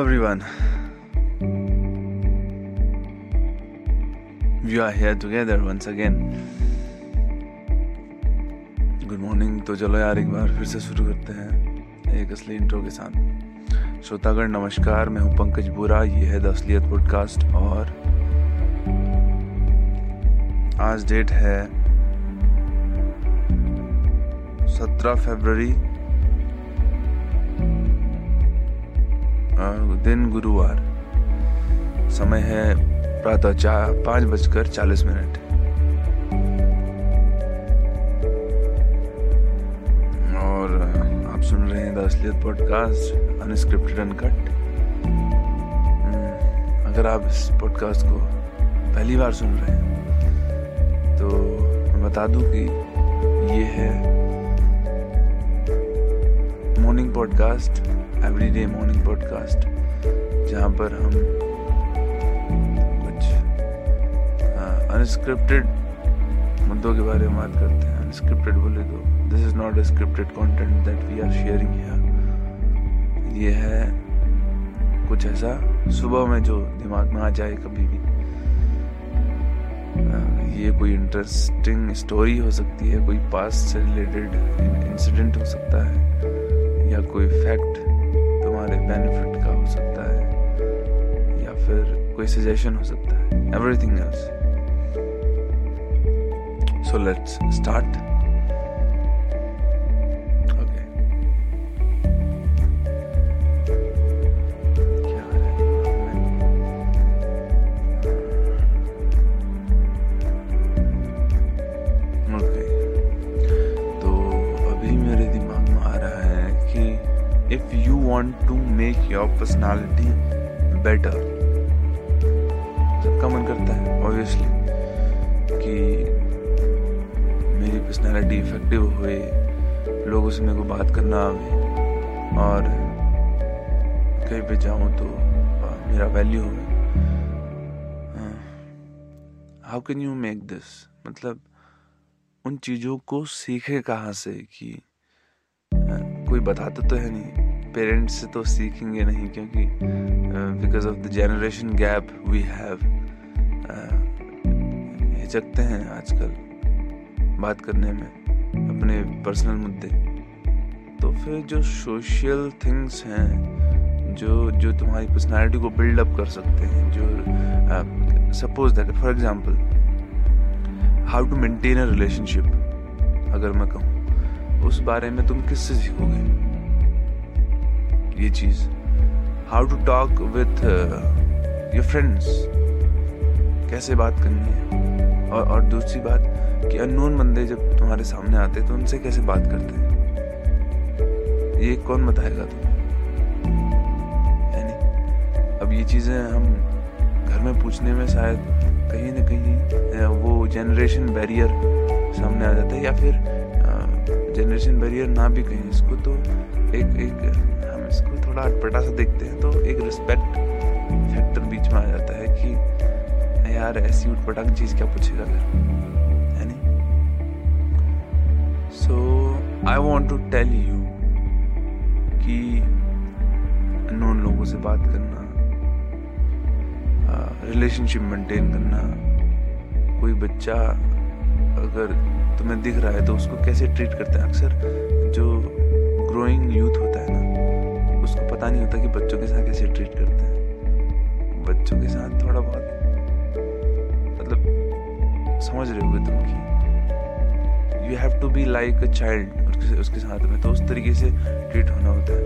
Everyone. We are here together once again. Good morning तो चलो यार, एक बार फिर से शुरू करते हैं एक असली इंट्रो के साथ श्रोतागण, नमस्कार मैं हूँ पंकज बुरा ये है द असलियत पॉडकास्ट और आज डेट है सत्रह फरवरी दिन गुरुवार। समय है प्रातः चार पाँच बजकर चालीस मिनट। और आप सुन रहे हैं the Asliyat podcast, unscripted uncut अगर आप इस पॉडकास्ट को पहली बार सुन रहे हैं तो मैं बता दूँ कि ये है morning podcast everyday morning podcast जहाँ पर हम कुछ अनस्क्रिप्टेड मुद्दों के बारे में बात करते हैं अनस्क्रिप्टेड बोले तो this is not a scripted content that we are sharing here ये है कुछ ऐसा, सुबह में जो दिमाग में आ जाए कभी भी। ये कोई इंटरेस्टिंग स्टोरी हो सकती है, कोई पास्ट से रिलेटेड इंसिडेंट हो सकता है, या कोई फैक्ट तुम्हारे बेनिफिट का हो सकता है, या फिर कोई सजेशन हो सकता है everything else so let's start make your personality better. सबका मन करता है ऑब्वियसली कि मेरी पर्सनालिटी इफ़ेक्टिव हुए, लोगों से मेरे को बात करना आवे, और कहीं पे जाऊँ तो मेरा वैल्यू हो। How can you make this मतलब उन चीज़ों को सीखे कहाँ से कि कोई बताता तो है नहीं। पेरेंट्स से तो सीखेंगे नहीं क्योंकि because of the generation gap we have हिचकते हैं आजकल बात करने में, अपने पर्सनल मुद्दे। तो फिर जो सोशल थिंग्स हैं, जो जो तुम्हारी पर्सनालिटी को बिल्डअप कर सकते हैं, जो suppose that for example how to maintain a relationship अगर मैं कहूँ, उस बारे में तुम किससे सीखोगे? ये चीज़। How to talk with your friends कैसे बात करनी है? और और दूसरी बात कि अननोन बंदे जब तुम्हारे सामने आते तो उनसे कैसे बात करते हैं? ये कौन बताएगा तुम यानी अब ये चीज़ें हम घर में पूछने में शायद कहीं ना कहीं वो जनरेशन बैरियर सामने आ जाता है या फिर जनरेशन बैरियर ना भी कहीं इसको तो एक एक इसको थोड़ा अटपटा सा देखते हैं तो एक रिस्पेक्ट फैक्टर बीच में आ जाता है कि यार, ऐसी उटपटांग चीज़ क्या पूछेगा फिर? है नहीं? So I want to tell you कि नॉन लोगों से बात करना रिलेशनशिप मेंटेन करना, कोई बच्चा अगर तुम्हें दिख रहा है तो उसको कैसे ट्रीट करते हैं? अक्सर जो ग्रोइंग यूथ होता है ना उसको पता नहीं होता कि बच्चों के साथ कैसे ट्रीट करते हैं। बच्चों के साथ थोड़ा बहुत मतलब समझ रहे हो तुम कि you have to be like a child उसके साथ में तो उस तरीके से ट्रीट होना होता है।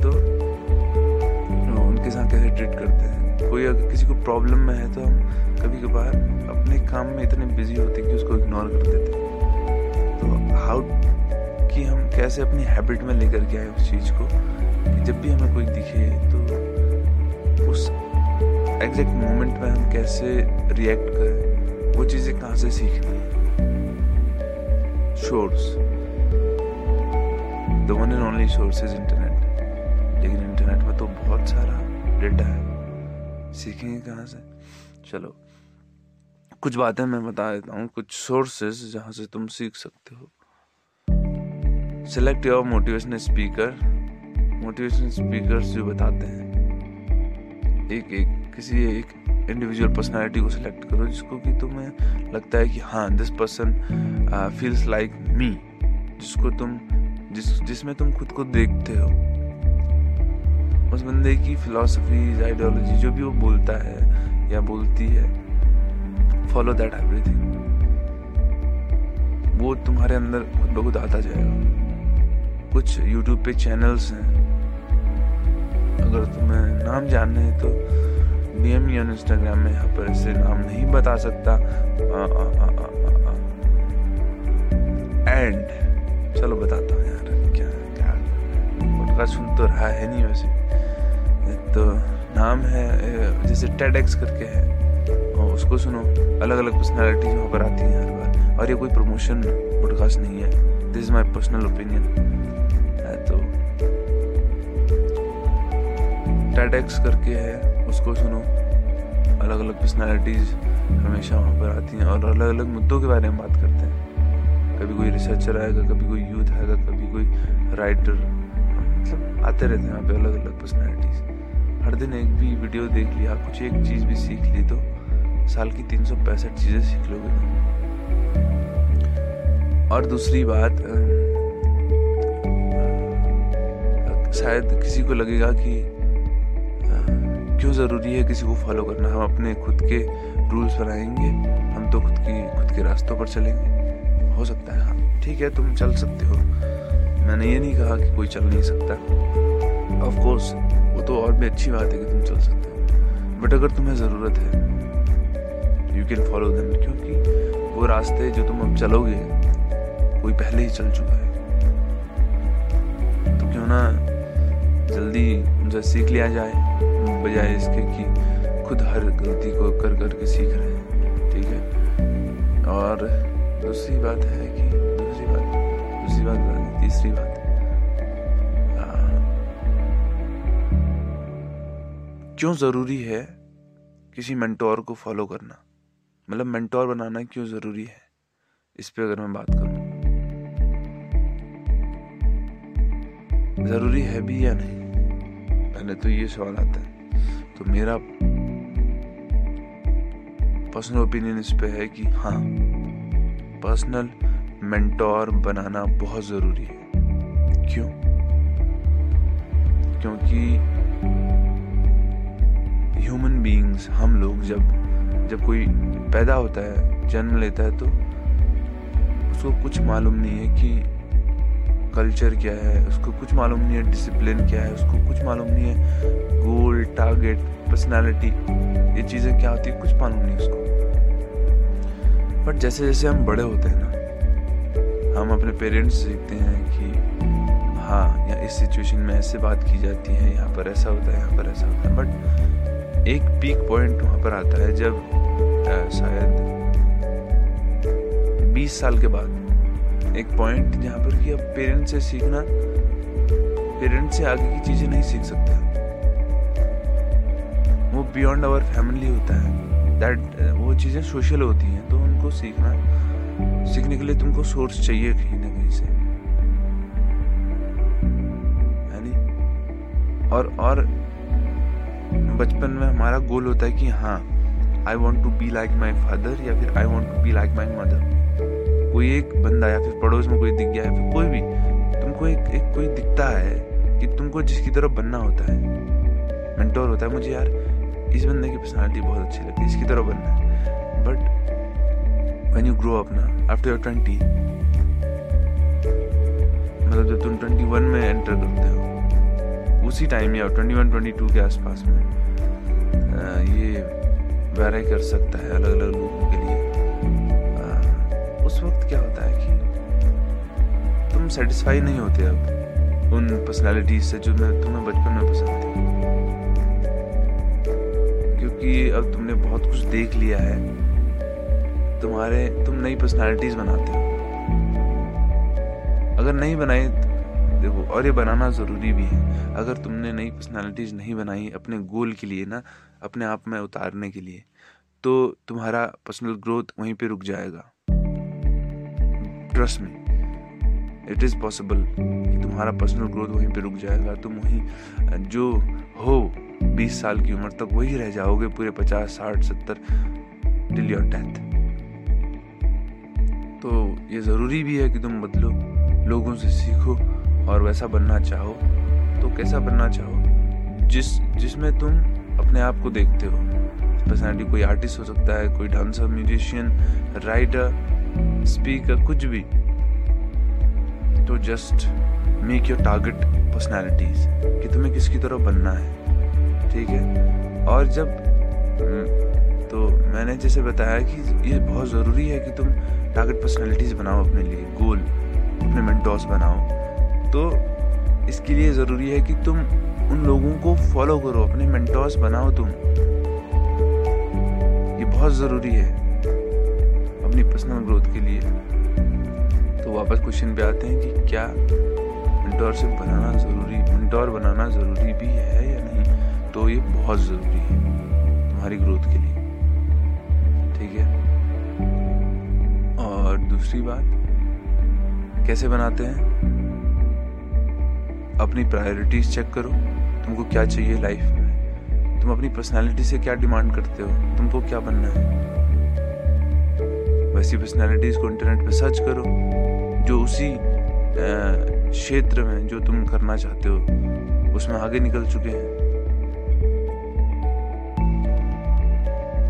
तो उनके साथ कैसे ट्रीट करते हैं? कोई अगर किसी को प्रॉब्लम में है तो हम कभी कभार अपने काम में इतने बिज़ी होते कि उसको इग्नोर कर देते तो हाउ कि हम कैसे अपनी हैबिट में लेकर के आए उस चीज़ कि? जब भी हमें कोई दिखे तो उस एग्जैक्ट मोमेंट में हम कैसे रिएक्ट करें, वो चीज़ें कहाँ से सीखनी है? Source the one and only source is internet लेकिन इंटरनेट में तो बहुत सारा डेटा है। सीखेंगे कहाँ से? चलो, कुछ बातें मैं बता देता हूँ। कुछ सोर्सेज जहाँ से तुम सीख सकते हो। Select your motivational speaker motivation speakers जो बताते हैं। एक एक, किसी एक इंडिविजुअल पर्सनालिटी को सिलेक्ट करो जिसको कि तुम्हें लगता है कि हाँ this person feels like me जिसको तुम, जिस, जिसमें तुम खुद को देखते हो। उस बंदे की फिलोसफी आइडियोलॉजी जो भी वो बोलता है या बोलती है फॉलो दैट एवरीथिंग वो तुम्हारे अंदर खुद ब खुद आता जाएगा। कुछ यूट्यूब पे चैनल्स हैं। अगर तुम्हें नाम जानने हैं तो डीएम या इंस्टाग्राम में, यहाँ पर ऐसे नाम नहीं बता सकता। एंड चलो बताता हूँ यार, क्या क्या पॉडकास्ट सुन तो रहा है नहीं वैसे। तो नाम है जैसे टेड एक्स करके है। उसको सुनो अलग अलग पर्सनैलिटीज वहाँ पर आती हैं हर बार। और ये कोई प्रमोशन पॉडकास्ट नहीं है। This is my personal opinion Ted करके है, उसको सुनो। अलग अलग पर्सनैलिटीज़ हमेशा वहाँ पर आती हैं और अलग अलग मुद्दों के बारे में बात करते हैं। कभी कोई रिसर्चर आएगा, कभी कोई यूथ आएगा, कभी कोई राइटर मतलब आते रहते हैं यहाँ पे अलग अलग पर्सनैलिटीज़ हर दिन एक भी वीडियो देख लिया, कुछ एक चीज़ भी सीख ली तो साल की तीन सौ पैंसठ चीज़ें सीख लोगे और दूसरी बात शायद किसी को लगेगा कि क्यों ज़रूरी है किसी को फॉलो करना? हम अपने खुद के रूल्स बनाएँगे, हम तो खुद की, खुद के रास्तों पर चलेंगे। हो सकता है हाँ। ठीक है, तुम चल सकते हो। मैंने ये नहीं कहा कि कोई चल नहीं सकता। ऑफ़ कोर्स वो तो और भी अच्छी बात है कि तुम चल सकते हो। बट अगर तुम्हें ज़रूरत है यू कैन फॉलो देम क्योंकि वो रास्ते जो तुम अब चलोगे कोई पहले ही चल चुका है। तो क्यों ना जल्दी उनसे सीख लिया जाए? बजाय इसके कि खुद हर गलती को कर कर के सीख रहे हैं, ठीक है? और दूसरी बात है कि दूसरी बात दूसरी बात तीसरी बात। क्यों ज़रूरी है किसी मेंटोर को फॉलो करना? मतलब मेंटोर बनाना क्यों ज़रूरी है? इस पे अगर मैं बात करूँ। ज़रूरी है भी या नहीं? पहले तो ये सवाल आता है। तो मेरा पर्सनल ओपिनियन इस पे है कि हाँ पर्सनल मेंटोर बनाना बहुत ज़रूरी है। क्यों? क्योंकि ह्यूमन बीइंग्स हम लोग जब जब कोई पैदा होता है, जन्म लेता है तो उसको कुछ मालूम नहीं है कि कल्चर क्या है, उसको कुछ मालूम नहीं है डिसिप्लिन क्या है, उसको कुछ मालूम नहीं है गोल टारगेट पर्सनैलिटी ये चीज़ें क्या होती है, कुछ मालूम नहीं उसको। बट जैसे जैसे हम बड़े होते हैं ना, हम अपने पेरेंट्स से सीखते हैं कि हाँ या इस सिचुएशन में ऐसे बात की जाती है, यहाँ पर ऐसा होता है, यहाँ पर ऐसा होता है। बट एक पीक पॉइंट वहाँ पर आता है जब शायद 20 साल के बाद एक पॉइंट जहाँ पर कि अब पेरेंट्स से सीखना पेरेंट्स से आगे की चीज़ें नहीं सीख सकते। वो बियॉन्ड आवर फैमिली होता है। दैट वो चीज़ें सोशल होती हैं तो उनको सीखना, सीखने के लिए तुमको सोर्स चाहिए कहीं ना कहीं से। और और बचपन में हमारा गोल होता है कि हाँ I want to be like my father या फिर I want to be like my mother कोई एक बंदा या फिर पड़ोस में कोई दिख गया या फिर कोई भी तुमको एक, एक कोई दिखता है कि तुमको जिसकी तरफ़ बनना होता है। मेंटोर होता है मुझे यार इस बंदे की पर्सनालिटी बहुत अच्छी लगती है इसकी तरह बनना है। But when you grow up ना आफ्टर योर ट्वेंटी मतलब जब तुम ट्वेंटी वन में एंटर करते हो उसी टाइम या ट्वेंटी वन ट्वेंटी टू के आसपास में ये वेराई कर सकता है अलग अलग लोगों उस वक्त क्या होता है कि तुम सेटिस्फाई नहीं होते अब उन पर्सनालिटीज से जो मैं, तुम्हें बचपन में पसंद थी। क्योंकि अब तुमने बहुत कुछ देख लिया है। तुम्हारे, तुम नई पर्सनालिटीज बनाते हो। अगर नहीं बनाई, देखो, और ये बनाना ज़रूरी भी है। अगर तुमने नई पर्सनालिटीज नहीं बनाई अपने गोल के लिए ना, अपने आप में उतारने के लिए तो तुम्हारा पर्सनल ग्रोथ वहीं पे रुक जाएगा। ट्रस्ट में। इट इज़ पॉसिबल कि तुम्हारा पर्सनल ग्रोथ वहीं पे रुक जाएगा। तुम वहीं, जो हो, बीस साल की उम्र तक वही रह जाओगे पूरे पचास, साठ, सत्तर टिल योर डेथ तो ये ज़रूरी भी है कि तुम बदलो, लोगों से सीखो और वैसा बनना चाहो। तो कैसा बनना चाहो? जिस, जिसमें तुम अपने आप को देखते हो। पर्सनैलिटी कोई आर्टिस्ट हो सकता है, कोई डांसर म्यूजिशियन राइटर स्पीकर कुछ भी तो just make your target personalities कि तुम्हें किसकी तरह बनना है ठीक है? और जब हम्म, तो मैंने जैसे बताया कि ये बहुत ज़रूरी है कि तुम टारगेट पर्सनैलिटीज बनाओ अपने लिए गोल अपने मेंटोर्स बनाओ। तो इसके लिए ज़रूरी है कि तुम उन लोगों को फॉलो करो अपने मेंटोर्स बनाओ तुम। ये बहुत ज़रूरी है। अपनी पर्सनल ग्रोथ के लिए। तो वापस क्वेश्चन पे आते हैं कि क्या मेंटोरशिप बनाना ज़रूरी मेंटोर बनाना ज़रूरी भी है या नहीं? तो ये बहुत ज़रूरी है तुम्हारी ग्रोथ के लिए। ठीक है? और दूसरी बात, कैसे बनाते हैं? अपनी प्रायोरिटीज चेक करो। तुमको क्या चाहिए लाइफ में? तुम अपनी पर्सनालिटी से क्या डिमांड करते हो? तुमको क्या बनना है? वैसी पर्सनालिटीज को इंटरनेट पे सर्च करो, जो उसी क्षेत्र में जो तुम करना चाहते हो, उसमें आगे निकल चुके हैं।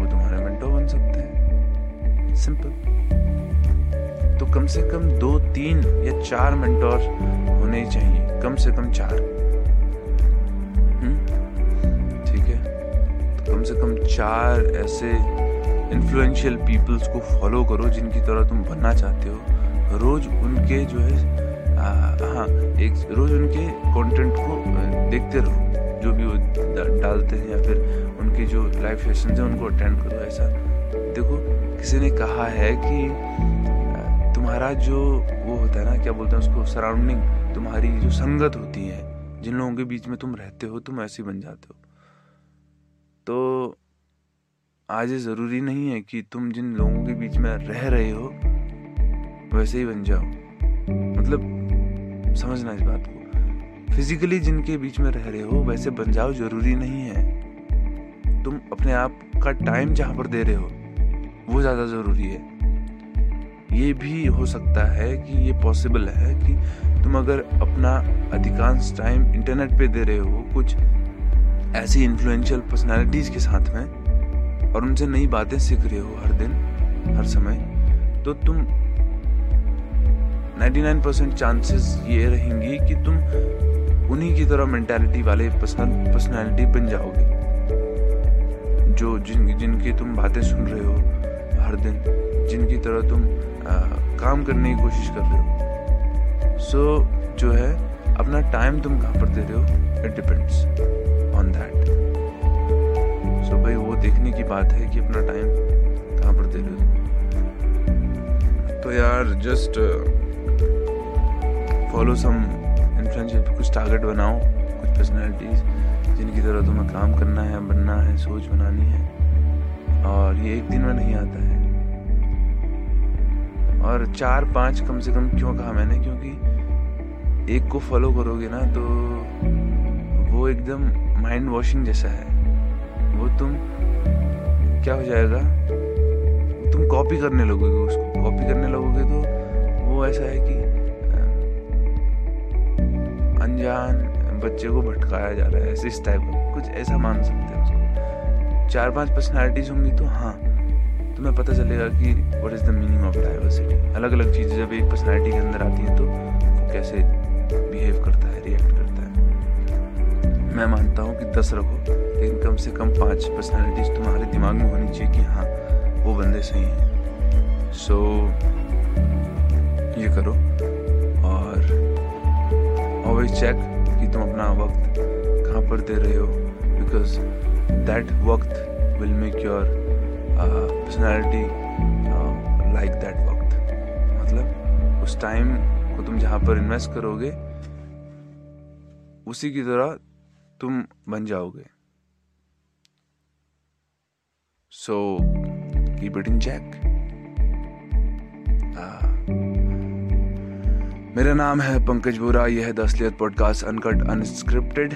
वो तुम्हारे मेंटो बन सकते हैं। सिंपल तो कम से कम दो, तीन या चार मेंटोर होने ही चाहिए। कम से कम चार। हम्म? ठीक है। तो कम से कम चार ऐसे इन्फ्लुएंशियल पीपल्स को फॉलो करो, जिनकी तरह तुम बनना चाहते हो। रोज उनके जो है हाँ एक, रोज उनके कंटेंट को देखते रहो, जो भी वो डालते हैं या फिर उनके जो लाइव सेशन है, उनको अटेंड करो, ऐसा। देखो, किसी ने कहा है कि तुम्हारा जो वो होता है ना, क्या बोलते हैं उसको सराउंडिंग तुम्हारी जो संगत होती है, जिन लोगों के बीच में तुम रहते हो, तुम ऐसे बन जाते हो। तो आज ये ज़रूरी नहीं है कि तुम जिन लोगों के बीच में रह रहे हो, वैसे ही बन जाओ। मतलब समझना इस बात को। फिजिकली जिनके बीच में रह रहे हो, वैसे बन जाओ, ज़रूरी नहीं है। तुम अपने आप का टाइम जहाँ पर दे रहे हो, वो ज़्यादा ज़रूरी है। ये भी हो सकता है कि ये पॉसिबल है कि तुम अगर अपना अधिकांश टाइम इंटरनेट पे दे रहे हो कुछ ऐसी इन्फ्लुएंशियल पर्सनालिटीज के साथ में और उनसे नई बातें सीख रहे हो हर दिन हर समय। तो तुम 99 परसेंट चांसेस ये रहेंगी कि तुम उन्हीं की तरह मेंटालिटी वाले पर्सनालिटी बन जाओगे जो जिन जिनकी तुम बातें सुन रहे हो हर दिन जिनकी तरह तुम आ, काम करने की कोशिश कर रहे हो। सो so, जो है अपना टाइम तुम कहाँ पर दे रहे हो? इट डिपेंड्स ऑन दैट देखने की बात है कि अपना टाइम कहाँ पर दे रहे हो? तो यार जस्ट फॉलो सम इन्फ्लुएंशियल कुछ टारगेट बनाओ, कुछ पर्सनैलिटीज जिनकी तरह तुम्हें काम करना है, बनना है, सोच बनानी है, और ये एक दिन में नहीं आता है। और चार पाँच कम से कम क्यों कहा मैंने? क्योंकि एक को फॉलो करोगे ना तो वो एकदम माइंड वॉशिंग जैसा है। वो तुम क्या हो जाएगा? तुम कॉपी करने लगोगे उसको। कॉपी करने लगोगे तो वो ऐसा है कि अनजान बच्चे को भटकाया जा रहा है, ऐसे इस टाइप का। कुछ ऐसा मान सकते हैं उसको। चार पाँच पर्सनालिटीज होंगी तो हाँ तुम्हें पता चलेगा कि what is the meaning of diversity अलग अलग चीज़ें जब एक पर्सनैलिटी के अंदर आती हैं तो कैसे बिहेव करता है रिएक्ट करता है। मैं मानता हूँ कि दस रखो। लेकिन कम से कम पाँच पर्सनैलिटीज तुम्हारे दिमाग में होनी चाहिए कि हाँ वो बंदे सही हैं। सो so, ये करो और ऑलवेज चेक कि तुम अपना वक्त कहाँ पर दे रहे हो बिकॉज़ दैट वक्त will make your personality like that वक्त। मतलब उस टाइम को तुम जहाँ पर इन्वेस्ट करोगे उसी की तरह तुम बन जाओगे। So keep it in check मेरा नाम है पंकज बोरा यह है the Asliyat podcast uncut unscripted.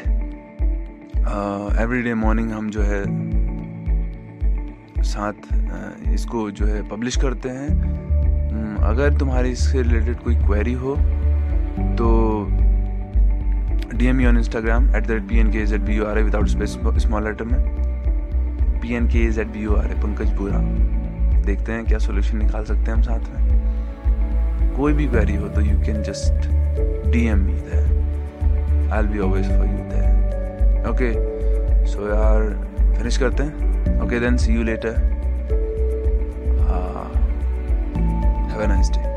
Every day morning हम जो है साथ uh, इसको जो है पब्लिश करते हैं। um, अगर तुम्हारी इससे रिलेटेड कोई क्वेरी हो तो D M you on Instagram at the rate P N K Z B U R A without space small letter में। P N K Z B U R Pankaj Bora देखते हैं क्या solution निकाल सकते हैं हम साथ में। कोई भी क्वेरी हो तो you can just D M me there I be always for you there okay so यार फिनिश करते हैं? Okay then see you later have a nice day